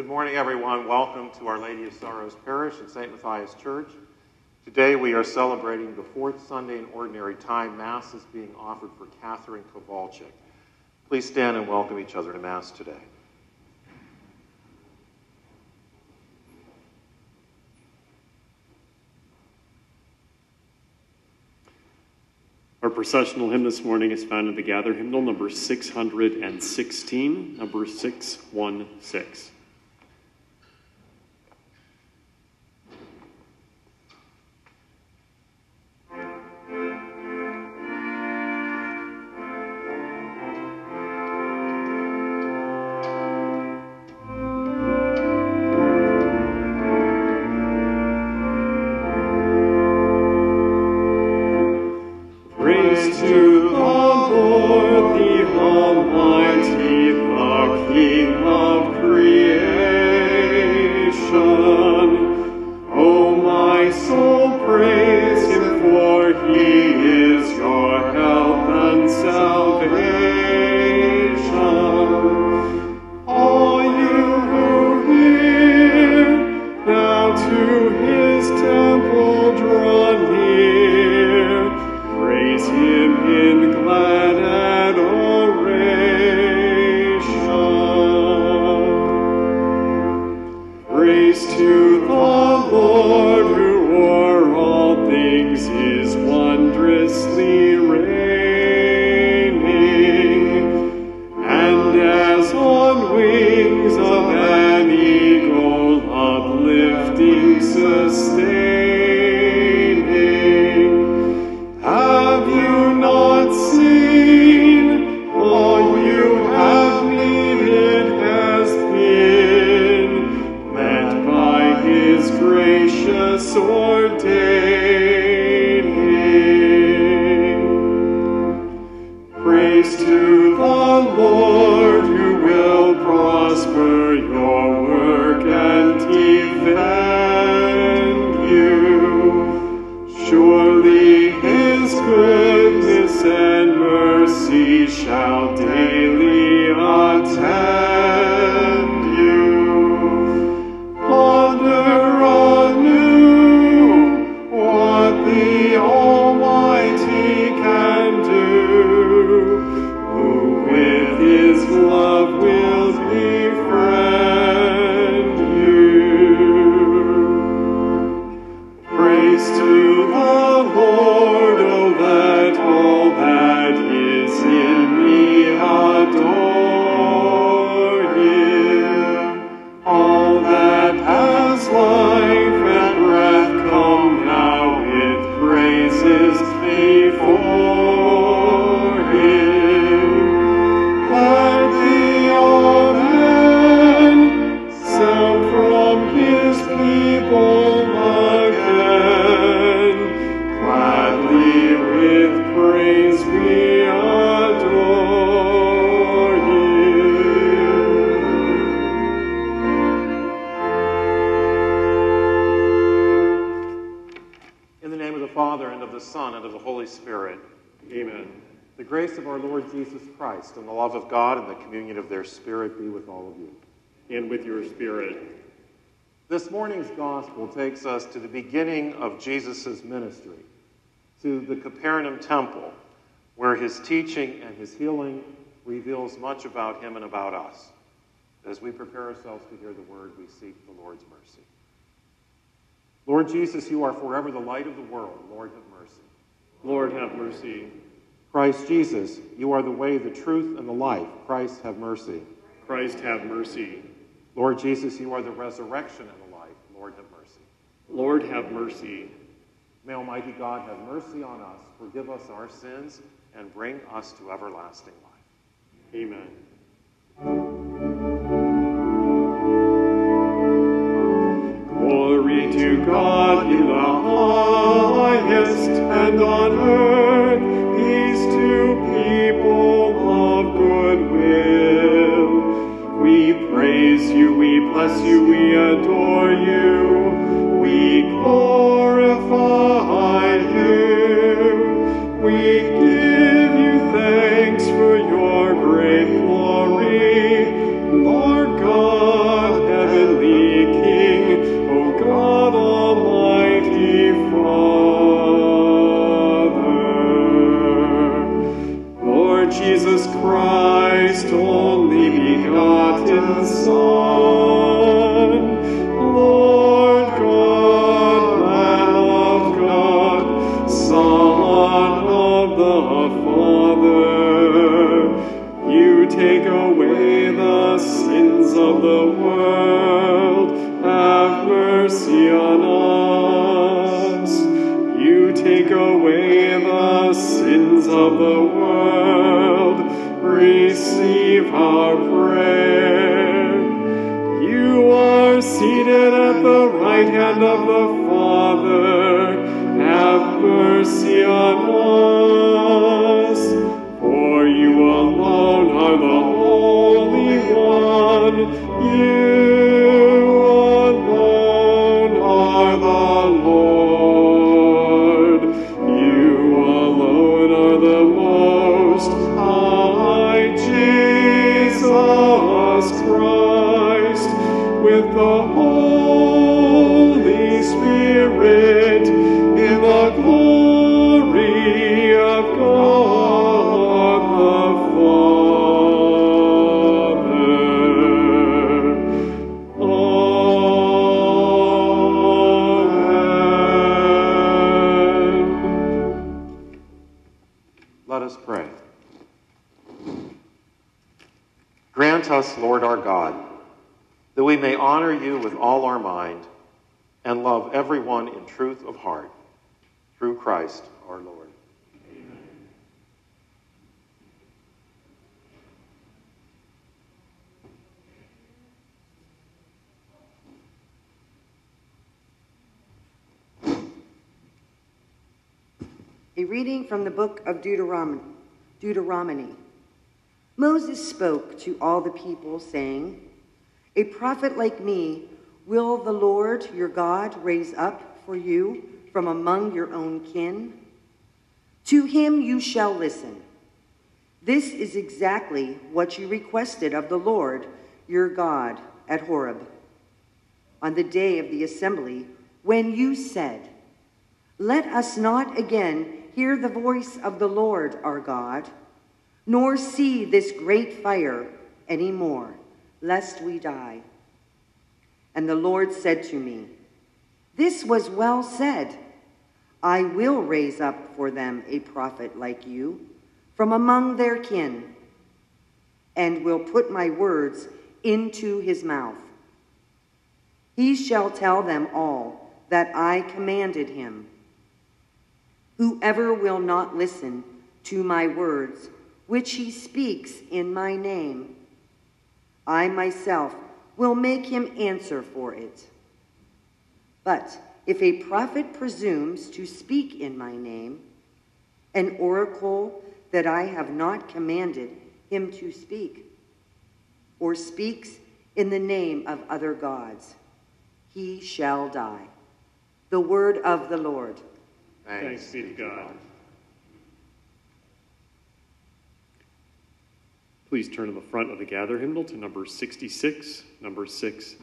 Good morning, everyone. Welcome to Our Lady of Sorrows Parish and St. Matthias Church. Today we are celebrating the fourth Sunday in Ordinary Time. Mass is being offered for Catherine Kowalczyk. Please stand and welcome each other to Mass today. Our processional hymn this morning is found in the Gather hymnal number 616, number 616. Him in glad and the communion of their Spirit be with all of you. And with your spirit. This morning's gospel takes us to the beginning of Jesus' ministry, to the Capernaum temple, where his teaching and his healing reveals much about him and about us. As we prepare ourselves to hear the word, we seek the Lord's mercy. Lord Jesus, you are forever the light of the world. Lord, have mercy. Lord, have mercy. Christ Jesus, you are the way, the truth, and the life. Christ, have mercy. Christ, have mercy. Lord Jesus, you are the resurrection and the life. Lord, have mercy. Lord, have mercy. May Almighty God have mercy on us, forgive us our sins, and bring us to everlasting life. Amen. Glory to God in the highest, and on earth bless you, we adore you, A reading from the book of Deuteronomy. Deuteronomy. Moses spoke to all the people, saying, A prophet like me will the Lord your God raise up for you from among your own kin. To him you shall listen. This is exactly what you requested of the Lord your God at Horeb on the day of the assembly when you said, Let us not again hear the voice of the Lord our God, nor see this great fire any more, lest we die. And the Lord said to me, This was well said. I will raise up for them a prophet like you from among their kin, and will put my words into his mouth. He shall tell them all that I commanded him. Whoever will not listen to my words, which he speaks in my name, I myself will make him answer for it. But if a prophet presumes to speak in my name, an oracle that I have not commanded him to speak, or speaks in the name of other gods, he shall die. The word of the Lord. Thanks, be to God. Please turn to the front of the gather hymnal to number 66, number 6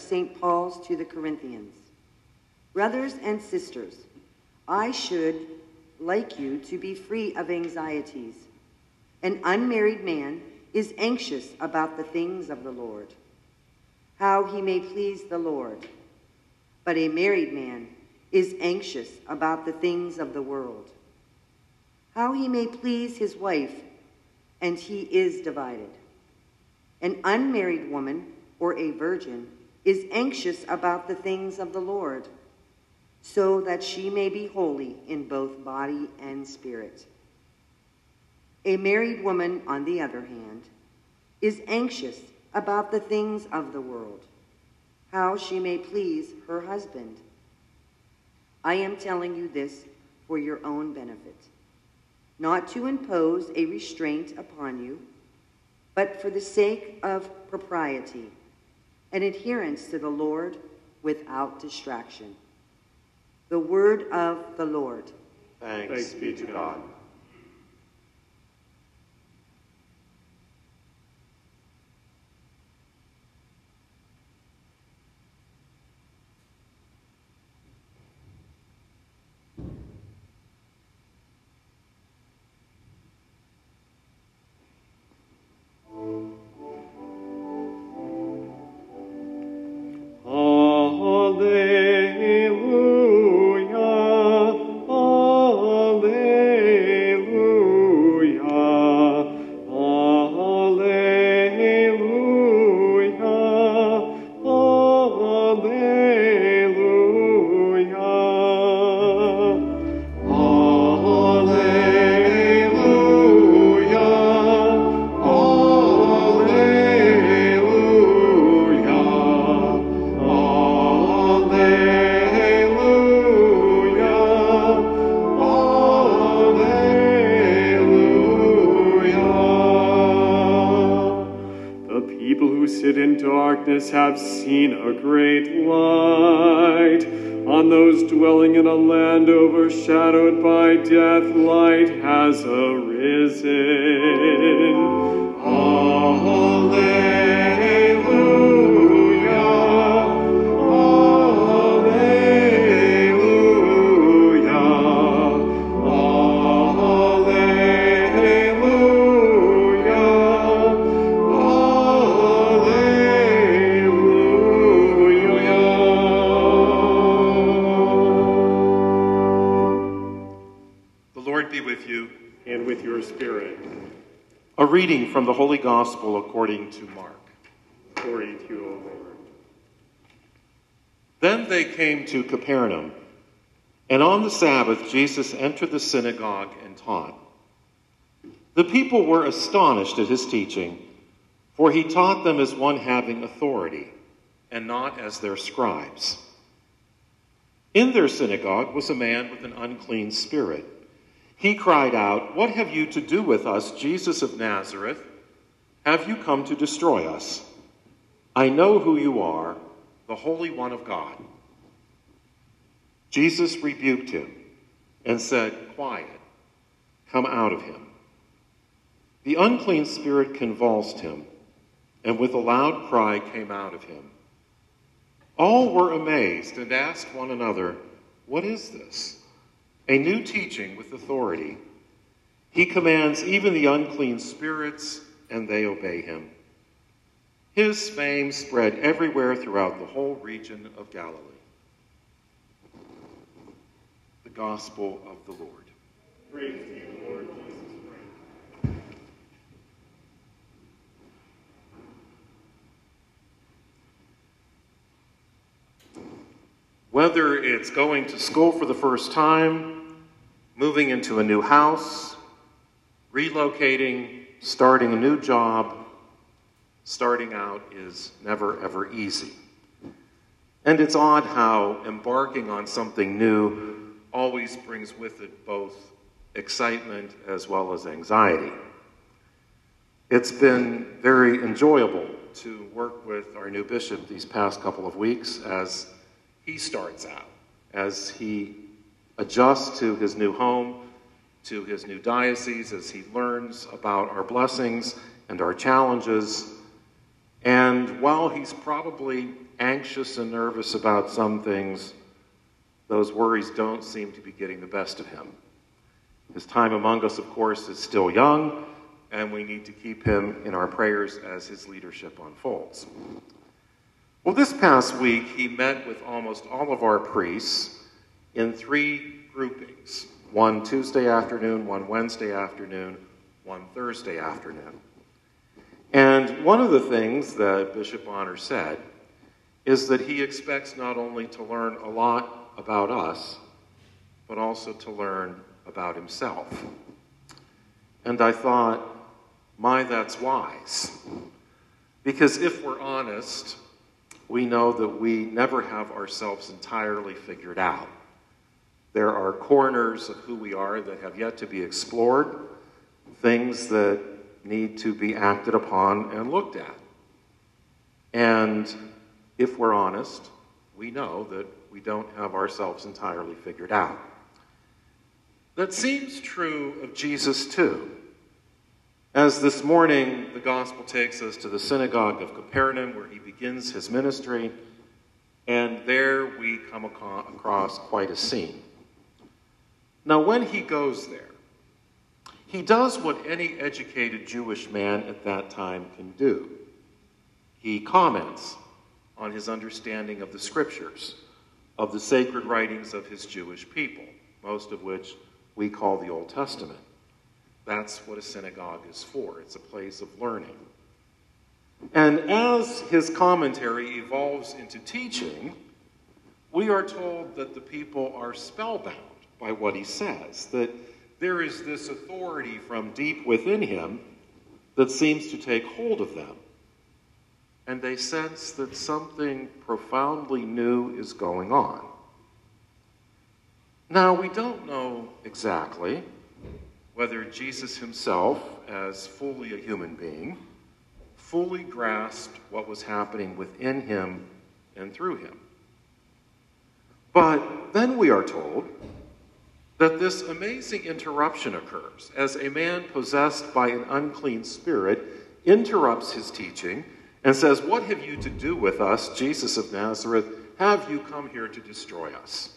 St. Paul's to the Corinthians. Brothers and sisters, I should like you to be free of anxieties. An unmarried man is anxious about the things of the Lord, how he may please the Lord. But a married man is anxious about the things of the world, how he may please his wife, and he is divided. An unmarried woman or a virgin is anxious about the things of the Lord, so that she may be holy in both body and spirit. A married woman, on the other hand, is anxious about the things of the world, how she may please her husband. I am telling you this for your own benefit, not to impose a restraint upon you, but for the sake of propriety and adherence to the Lord without distraction. The word of the Lord. Thanks, Thanks be to God. Gospel according to Mark. Glory to you, O Lord. Then they came to Capernaum, and on the Sabbath Jesus entered the synagogue and taught. The people were astonished at his teaching, for he taught them as one having authority, and not as their scribes. In their synagogue was a man with an unclean spirit. He cried out, What have you to do with us, Jesus of Nazareth? Have you come to destroy us? I know who you are, the Holy One of God. Jesus rebuked him and said, Quiet, come out of him. The unclean spirit convulsed him, and with a loud cry came out of him. All were amazed and asked one another, What is this? A new teaching with authority. He commands even the unclean spirits, and they obey him. His fame spread everywhere throughout the whole region of Galilee. The Gospel of the Lord. Praise to you, Lord Jesus Christ. Whether it's going to school for the first time, moving into a new house, relocating, starting a new job, starting out is never ever easy. And it's odd how embarking on something new always brings with it both excitement as well as anxiety. It's been very enjoyable to work with our new bishop these past couple of weeks as he starts out, as he adjusts to his new home, to his new diocese, as he learns about our blessings and our challenges. And while he's probably anxious and nervous about some things, those worries don't seem to be getting the best of him. His time among us, of course, is still young, and we need to keep him in our prayers as his leadership unfolds. Well, this past week, he met with almost all of our priests in three groupings one Tuesday afternoon, one Wednesday afternoon, one Thursday afternoon. And one of the things that Bishop Bonnar said is that he expects not only to learn a lot about us, but also to learn about himself. And I thought, my, that's wise. Because if we're honest, we know that we never have ourselves entirely figured out. There are corners of who we are that have yet to be explored, things that need to be acted upon and looked at. And if we're honest, we know that we don't have ourselves entirely figured out. That seems true of Jesus too. As this morning the gospel takes us to the synagogue of Capernaum, where he begins his ministry, and there we come across quite a scene. Now, when he goes there, he does what any educated Jewish man at that time can do. He comments on his understanding of the scriptures, of the sacred writings of his Jewish people, most of which we call the Old Testament. That's what a synagogue is for. It's a place of learning. And as his commentary evolves into teaching, we are told that the people are spellbound by what he says, that there is this authority from deep within him that seems to take hold of them. And they sense that something profoundly new is going on. Now, we don't know exactly whether Jesus himself, as fully a human being, fully grasped what was happening within him and through him. But then we are told that this amazing interruption occurs as a man possessed by an unclean spirit interrupts his teaching and says, What have you to do with us, Jesus of Nazareth? Have you come here to destroy us?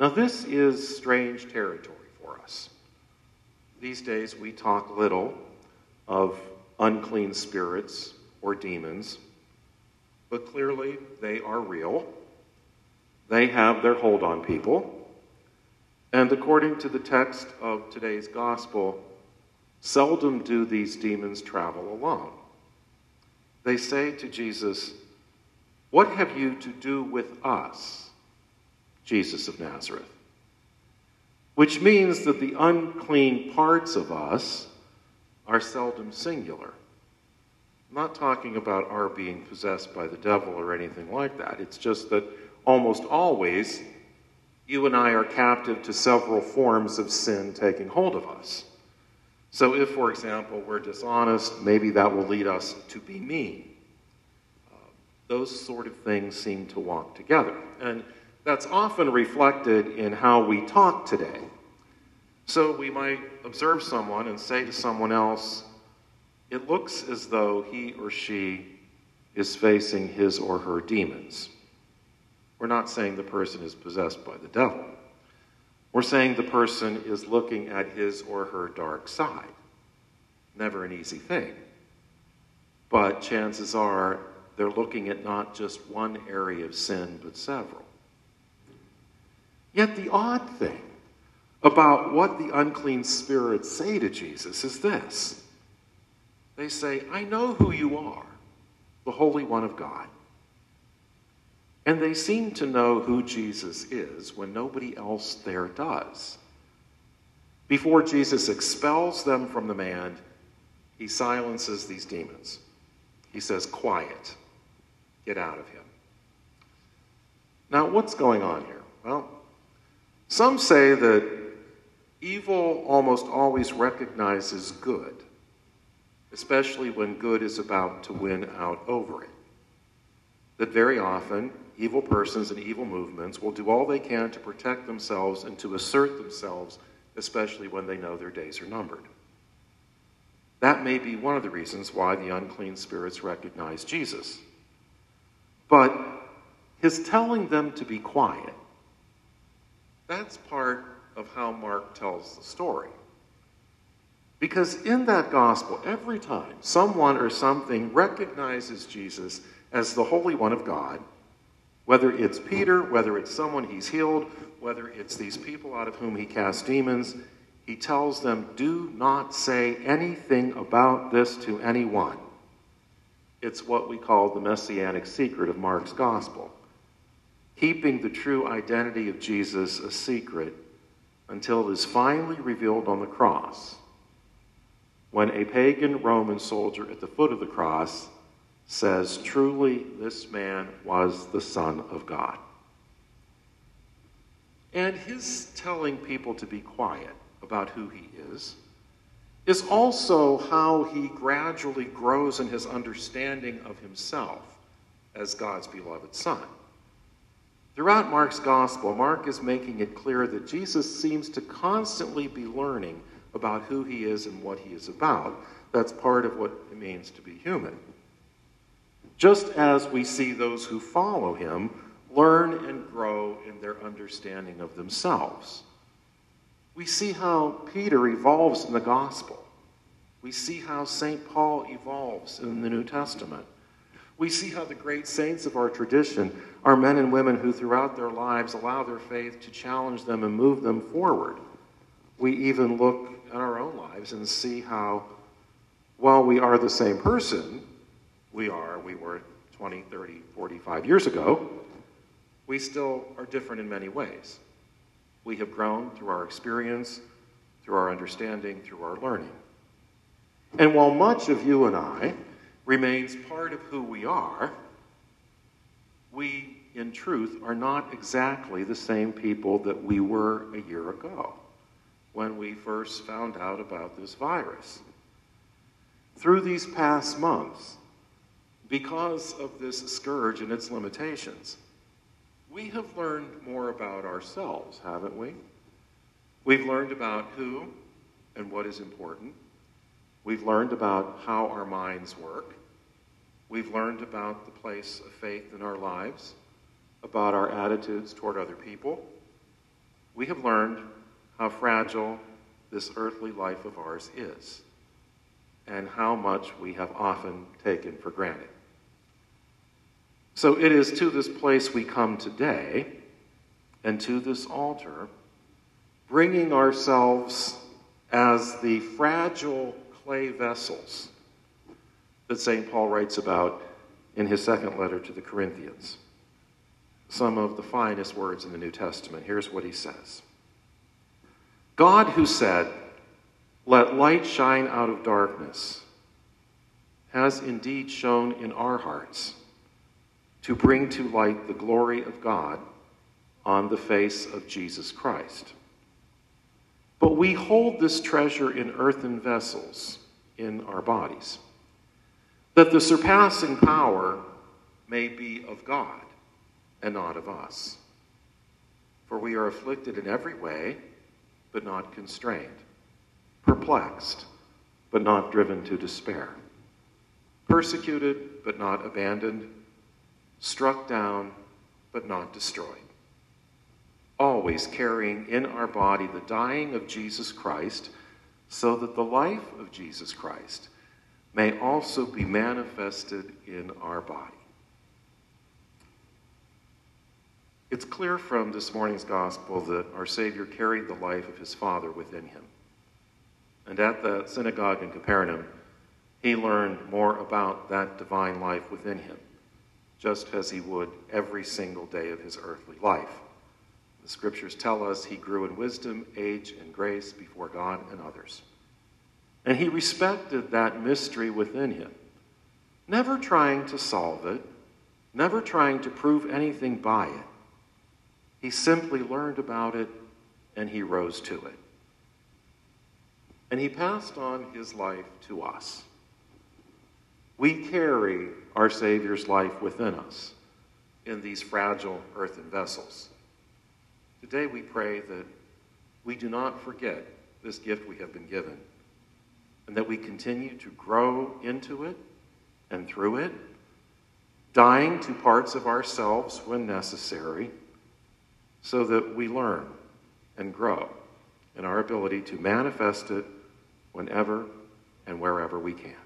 Now, this is strange territory for us. These days, we talk little of unclean spirits or demons, but clearly they are real. They have their hold on people. And according to the text of today's gospel, seldom do these demons travel alone. They say to Jesus, What have you to do with us, Jesus of Nazareth? Which means that the unclean parts of us are seldom singular. I'm not talking about our being possessed by the devil or anything like that. It's just that almost always you and I are captive to several forms of sin taking hold of us. So, if, for example, we're dishonest, maybe that will lead us to be mean. Uh, those sort of things seem to walk together. And that's often reflected in how we talk today. So, we might observe someone and say to someone else, it looks as though he or she is facing his or her demons. We're not saying the person is possessed by the devil. We're saying the person is looking at his or her dark side. Never an easy thing. But chances are they're looking at not just one area of sin, but several. Yet the odd thing about what the unclean spirits say to Jesus is this they say, I know who you are, the Holy One of God. And they seem to know who Jesus is when nobody else there does. Before Jesus expels them from the man, he silences these demons. He says, Quiet, get out of him. Now, what's going on here? Well, some say that evil almost always recognizes good, especially when good is about to win out over it. That very often, evil persons and evil movements will do all they can to protect themselves and to assert themselves, especially when they know their days are numbered. That may be one of the reasons why the unclean spirits recognize Jesus. But his telling them to be quiet, that's part of how Mark tells the story. Because in that gospel, every time someone or something recognizes Jesus as the Holy One of God, whether it's Peter, whether it's someone he's healed, whether it's these people out of whom he casts demons, he tells them, Do not say anything about this to anyone. It's what we call the messianic secret of Mark's gospel. Keeping the true identity of Jesus a secret until it is finally revealed on the cross, when a pagan Roman soldier at the foot of the cross says, Truly, this man was the Son of God. And his telling people to be quiet about who he is is also how he gradually grows in his understanding of himself as God's beloved Son. Throughout Mark's gospel, Mark is making it clear that Jesus seems to constantly be learning about who he is and what he is about. That's part of what it means to be human just as we see those who follow him learn and grow in their understanding of themselves. We see how Peter evolves in the gospel. We see how St. Paul evolves in the New Testament. We see how the great saints of our tradition are men and women who, throughout their lives, allow their faith to challenge them and move them forward. We even look at our own lives and see how, while we are the same person, we are, we were 20, 30, 45 years ago, we still are different in many ways. We have grown through our experience, through our understanding, through our learning. And while much of you and I remains part of who we are, we, in truth, are not exactly the same people that we were a year ago when we first found out about this virus. Through these past months, because of this scourge and its limitations. We have learned more about ourselves, haven't we? We've learned about who and what is important. We've learned about how our minds work. We've learned about the place of faith in our lives, about our attitudes toward other people. We have learned how fragile this earthly life of ours is and how much we have often taken for granted. So it is to this place we come today and to this altar, bringing ourselves as the fragile clay vessels that St. Paul writes about in his second letter to the Corinthians. Some of the finest words in the New Testament. Here's what he says God, who said, Let light shine out of darkness, has indeed shone in our hearts to bring to light the glory of God on the face of Jesus Christ. But we hold this treasure in earthen vessels in our bodies, that the surpassing power may be of God and not of us. For we are afflicted in every way, but not constrained, perplexed, but not driven to despair, persecuted, but not abandoned, struck down, but not destroyed always carrying in our body the dying of Jesus Christ, so that the life of Jesus Christ may also be manifested in our body. It's clear from this morning's gospel that our Savior carried the life of his Father within him. And at the synagogue in Capernaum, he learned more about that divine life within him, just as he would every single day of his earthly life. The scriptures tell us he grew in wisdom, age, and grace before God and others. And he respected that mystery within him, never trying to solve it, never trying to prove anything by it. He simply learned about it and he rose to it. And he passed on his life to us. We carry our Savior's life within us in these fragile earthen vessels. Today we pray that we do not forget this gift we have been given and that we continue to grow into it and through it, dying to parts of ourselves when necessary, so that we learn and grow in our ability to manifest it whenever and wherever we can.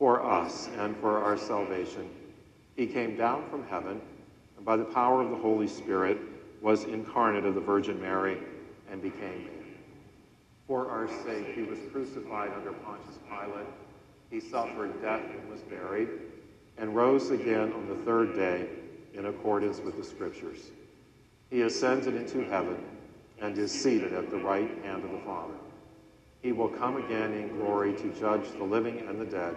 for us and for our salvation. He came down from heaven and by the power of the Holy Spirit was incarnate of the Virgin Mary and became man. For our sake, he was crucified under Pontius Pilate. He suffered death and was buried and rose again on the third day in accordance with the Scriptures. He ascended into heaven and is seated at the right hand of the Father. He will come again in glory to judge the living and the dead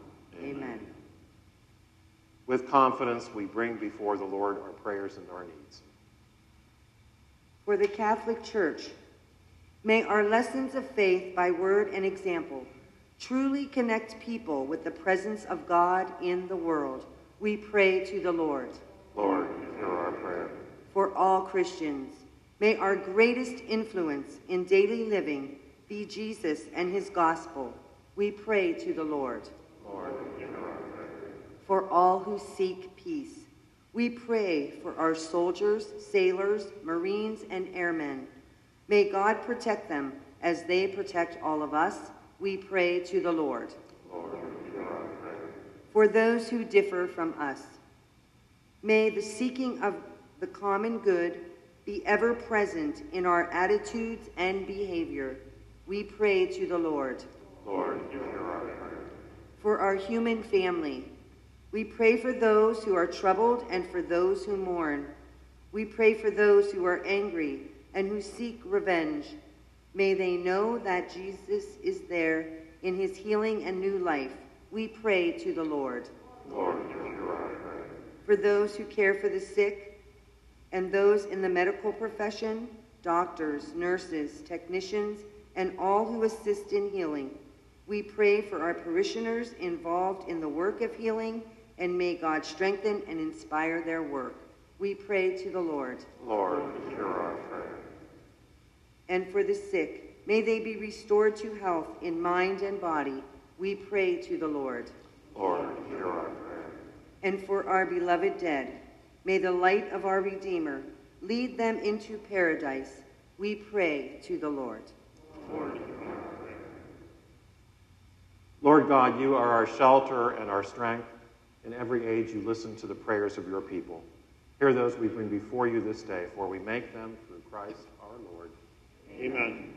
Amen. With confidence, we bring before the Lord our prayers and our needs. For the Catholic Church, may our lessons of faith by word and example truly connect people with the presence of God in the world. We pray to the Lord. Lord, hear our prayer. For all Christians, may our greatest influence in daily living be Jesus and his gospel. We pray to the Lord. Lord, for all who seek peace. We pray for our soldiers, sailors, marines, and airmen. May God protect them as they protect all of us. We pray to the Lord. Lord for those who differ from us, May the seeking of the common good be ever present in our attitudes and behavior. We pray to the Lord. Lord, hear our prayer. For our human family, we pray for those who are troubled and for those who mourn. We pray for those who are angry and who seek revenge. May they know that Jesus is there in his healing and new life. We pray to the Lord. Lord, you hear our prayer. For those who care for the sick and those in the medical profession, doctors, nurses, technicians, and all who assist in healing, we pray for our parishioners involved in the work of healing, and may God strengthen and inspire their work. We pray to the Lord. Lord, hear our prayer. And for the sick, may they be restored to health in mind and body. We pray to the Lord. Lord, hear our prayer. And for our beloved dead, may the light of our Redeemer lead them into paradise. We pray to the Lord. Lord, hear our prayer. Lord God, you are our shelter and our strength. In every age, you listen to the prayers of your people. Hear those we bring before you this day, for we make them through Christ our Lord. Amen.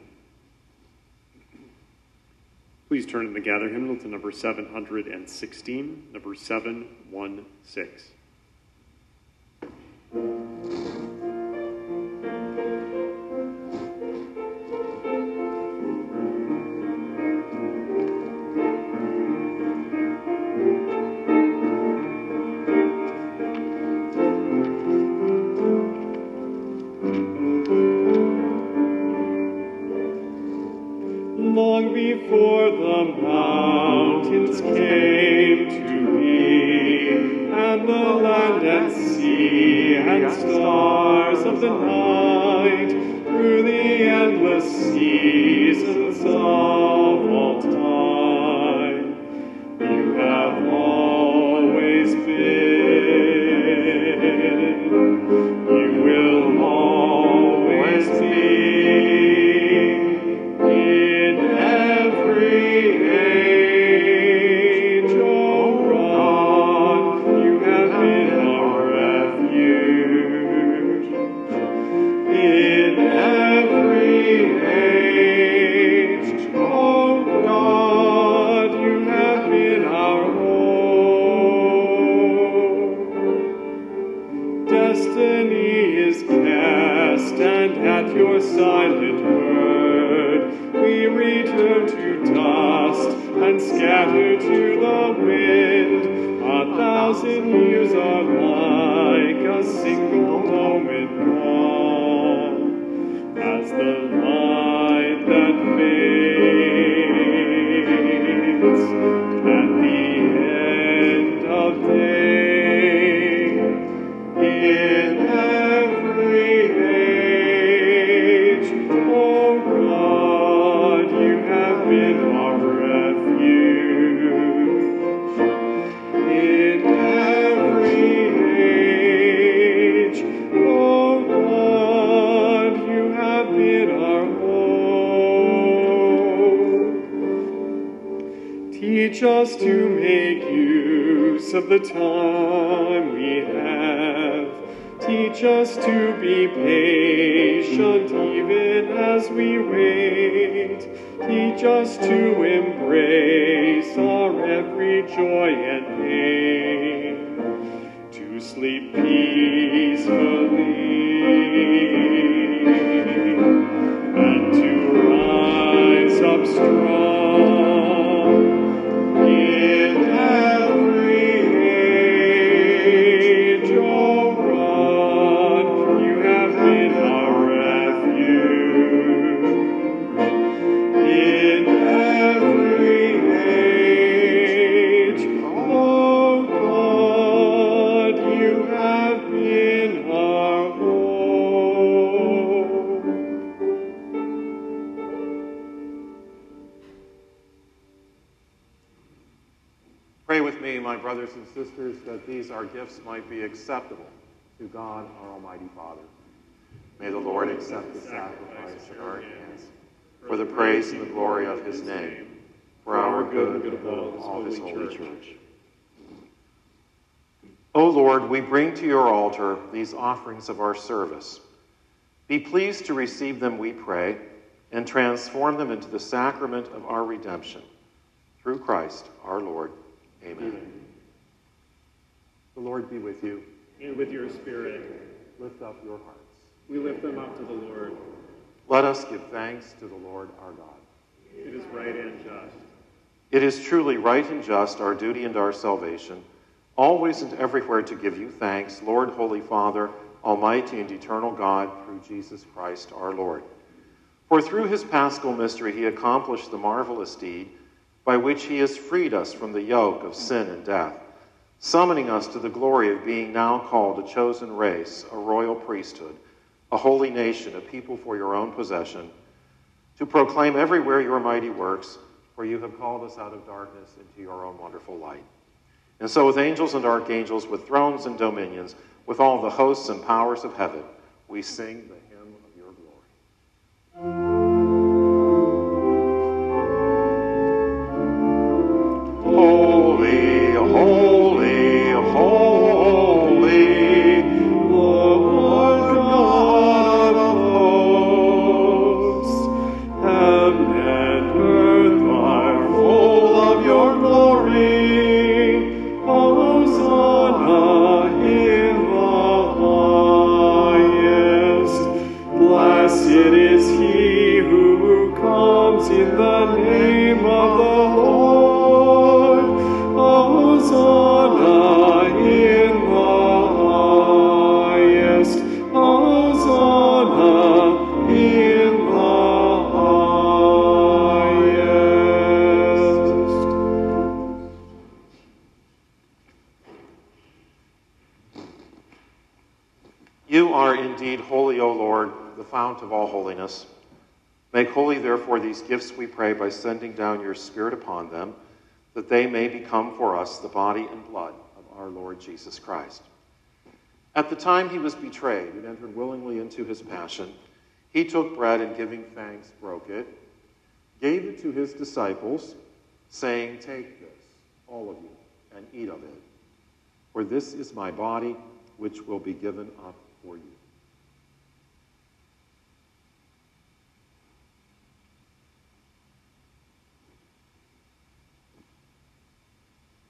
Please turn in the gather hymnal to number 716, number 716. Us to May the Lord accept the sacrifice at our hands for the praise and the glory of his name, for our good and the good of all his holy church. O Lord, we bring to your altar these offerings of our service. Be pleased to receive them, we pray, and transform them into the sacrament of our redemption. Through Christ our Lord. Amen. Amen. The Lord be with you. And with your spirit. Lift up your hearts. We lift them up to the Lord. Let us give thanks to the Lord our God. It is right and just. It is truly right and just, our duty and our salvation, always and everywhere to give you thanks, Lord, Holy Father, Almighty and eternal God, through Jesus Christ our Lord. For through his paschal mystery he accomplished the marvelous deed by which he has freed us from the yoke of sin and death, summoning us to the glory of being now called a chosen race, a royal priesthood, a holy nation, a people for your own possession, to proclaim everywhere your mighty works for you have called us out of darkness into your own wonderful light. And so, with angels and archangels, with thrones and dominions, with all the hosts and powers of heaven, we sing the hymn of your glory. Gifts we pray by sending down your Spirit upon them, that they may become for us the body and blood of our Lord Jesus Christ. At the time he was betrayed and entered willingly into his passion, he took bread and giving thanks broke it, gave it to his disciples, saying, Take this, all of you, and eat of it, for this is my body, which will be given up for you.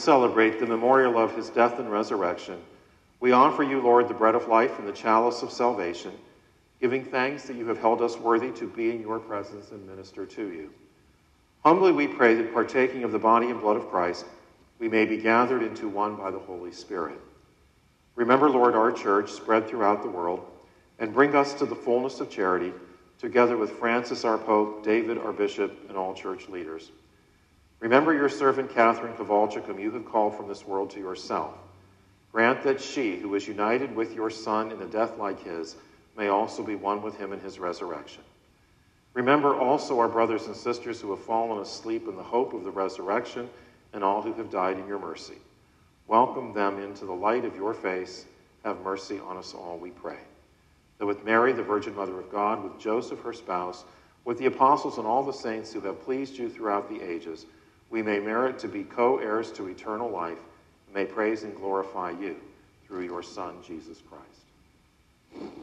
Celebrate the memorial of his death and resurrection, we offer you, Lord, the bread of life and the chalice of salvation, giving thanks that you have held us worthy to be in your presence and minister to you. Humbly we pray that partaking of the body and blood of Christ, we may be gathered into one by the Holy Spirit. Remember, Lord, our church spread throughout the world, and bring us to the fullness of charity, together with Francis our Pope, David our Bishop, and all church leaders. Remember your servant Catherine Kowalczyk, whom you have called from this world to yourself. Grant that she, who is united with your Son in a death like his, may also be one with him in his resurrection. Remember also our brothers and sisters who have fallen asleep in the hope of the resurrection, and all who have died in your mercy. Welcome them into the light of your face. Have mercy on us all, we pray. That with Mary, the Virgin Mother of God, with Joseph, her spouse, with the apostles and all the saints who have pleased you throughout the ages, we may merit to be co heirs to eternal life, and may praise and glorify you through your Son, Jesus Christ.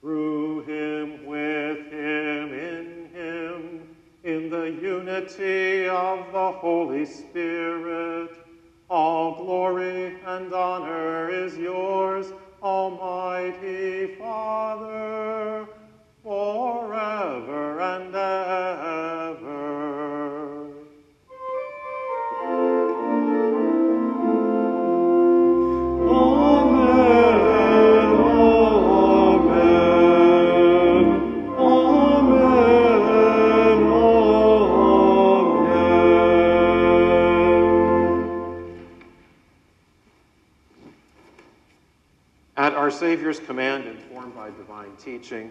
through him, with him, in him, in the unity of the Holy Spirit. All glory and honor is yours, Almighty Father, forever and ever. Amen, amen, amen, amen. At our Savior's command, informed by divine teaching,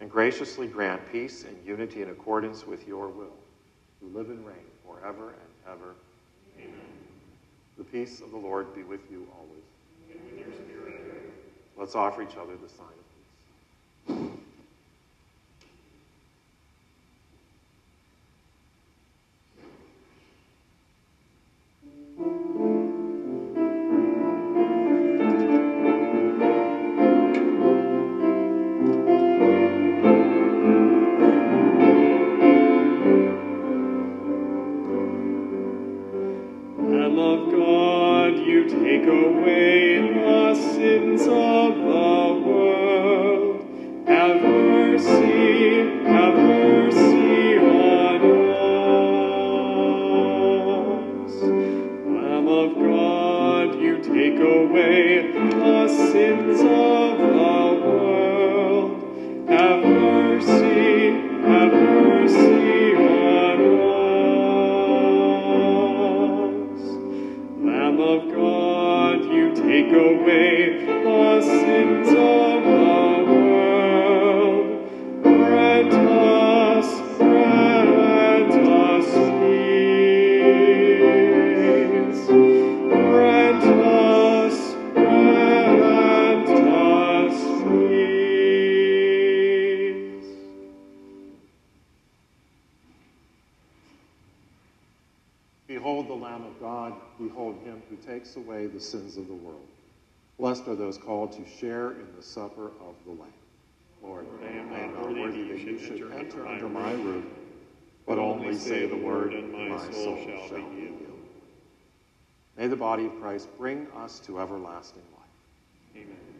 and graciously grant peace and unity in accordance with your will, who live and reign forever and ever. Amen. The peace of the Lord be with you always. Let's offer each other the sign of peace. Enter under my roof, but only say the word, and my soul shall be healed. May the body of Christ bring us to everlasting life. Amen.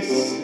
Let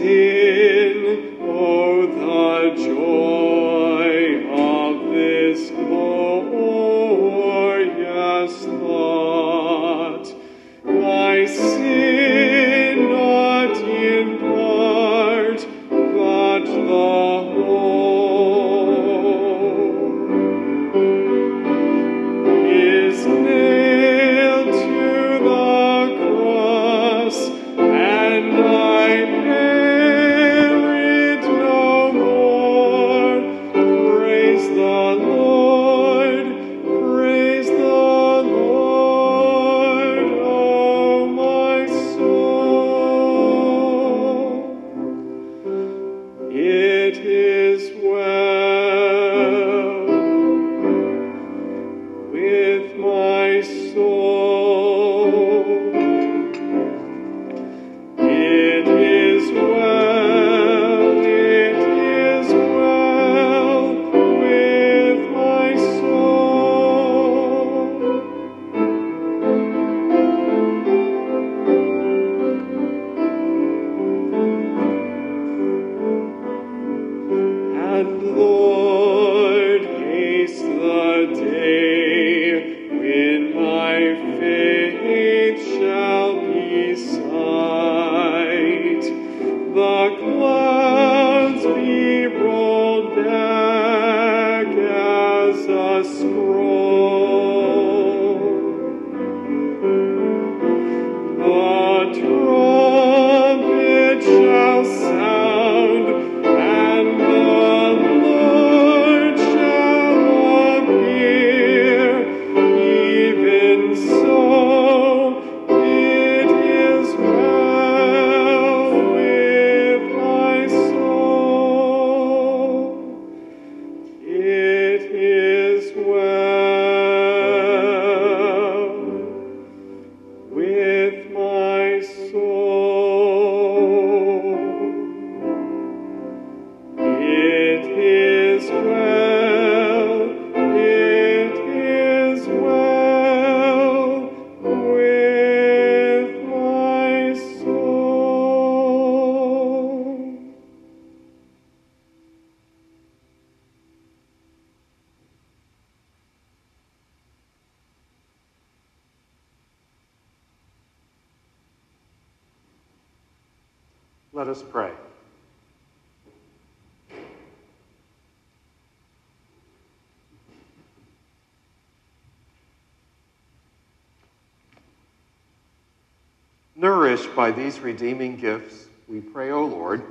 by these redeeming gifts, we pray, O Lord,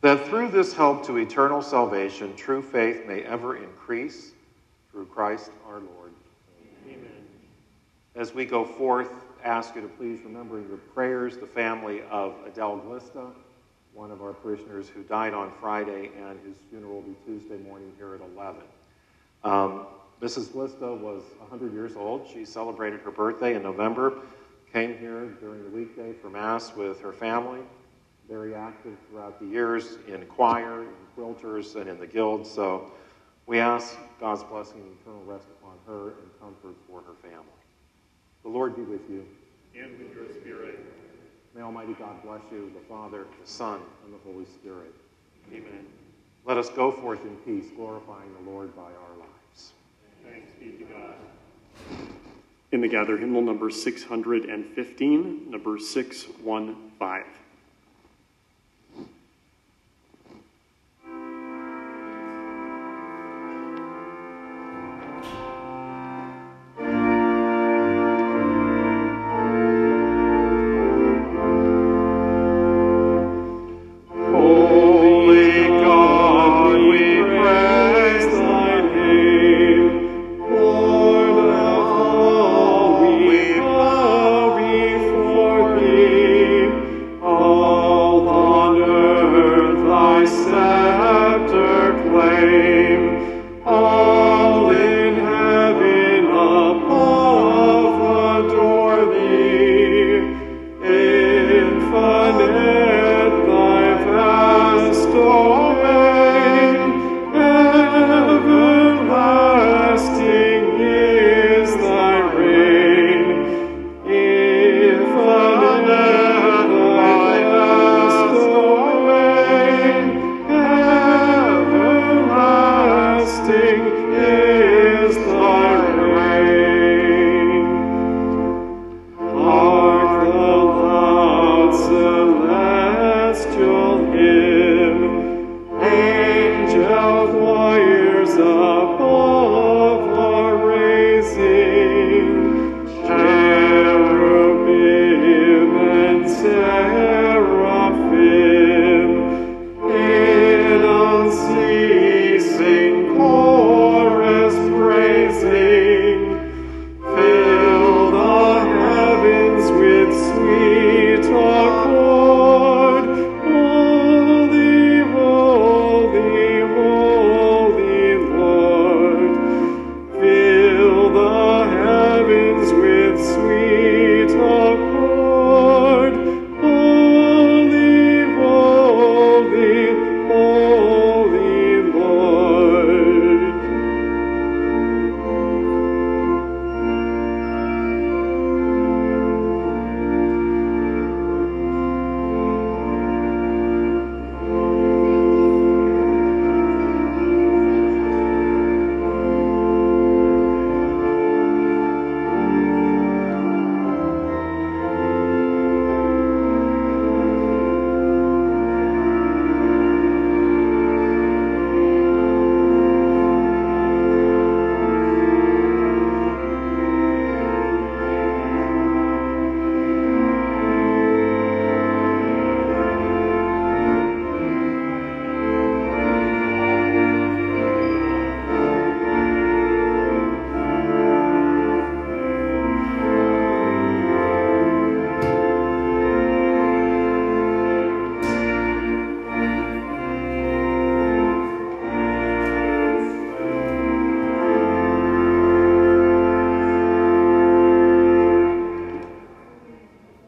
that through this help to eternal salvation, true faith may ever increase through Christ our Lord. Amen. As we go forth, ask you to please remember your prayers the family of Adele Glista, one of our parishioners who died on Friday, and his funeral will be Tuesday morning here at 11. Um, Mrs. Glista was 100 years old. She celebrated her birthday in November, came here during the weekday for Mass with her family, very active throughout the years in choir, in quilters, and in the guild. So we ask God's blessing and eternal rest upon her and comfort for her family. The Lord be with you. And with your spirit. May Almighty God bless you, the Father, the Son, and the Holy Spirit. Amen. Let us go forth in peace, glorifying the Lord by our lives. Thanks be to God. In the gather hymnal number 615, number 615.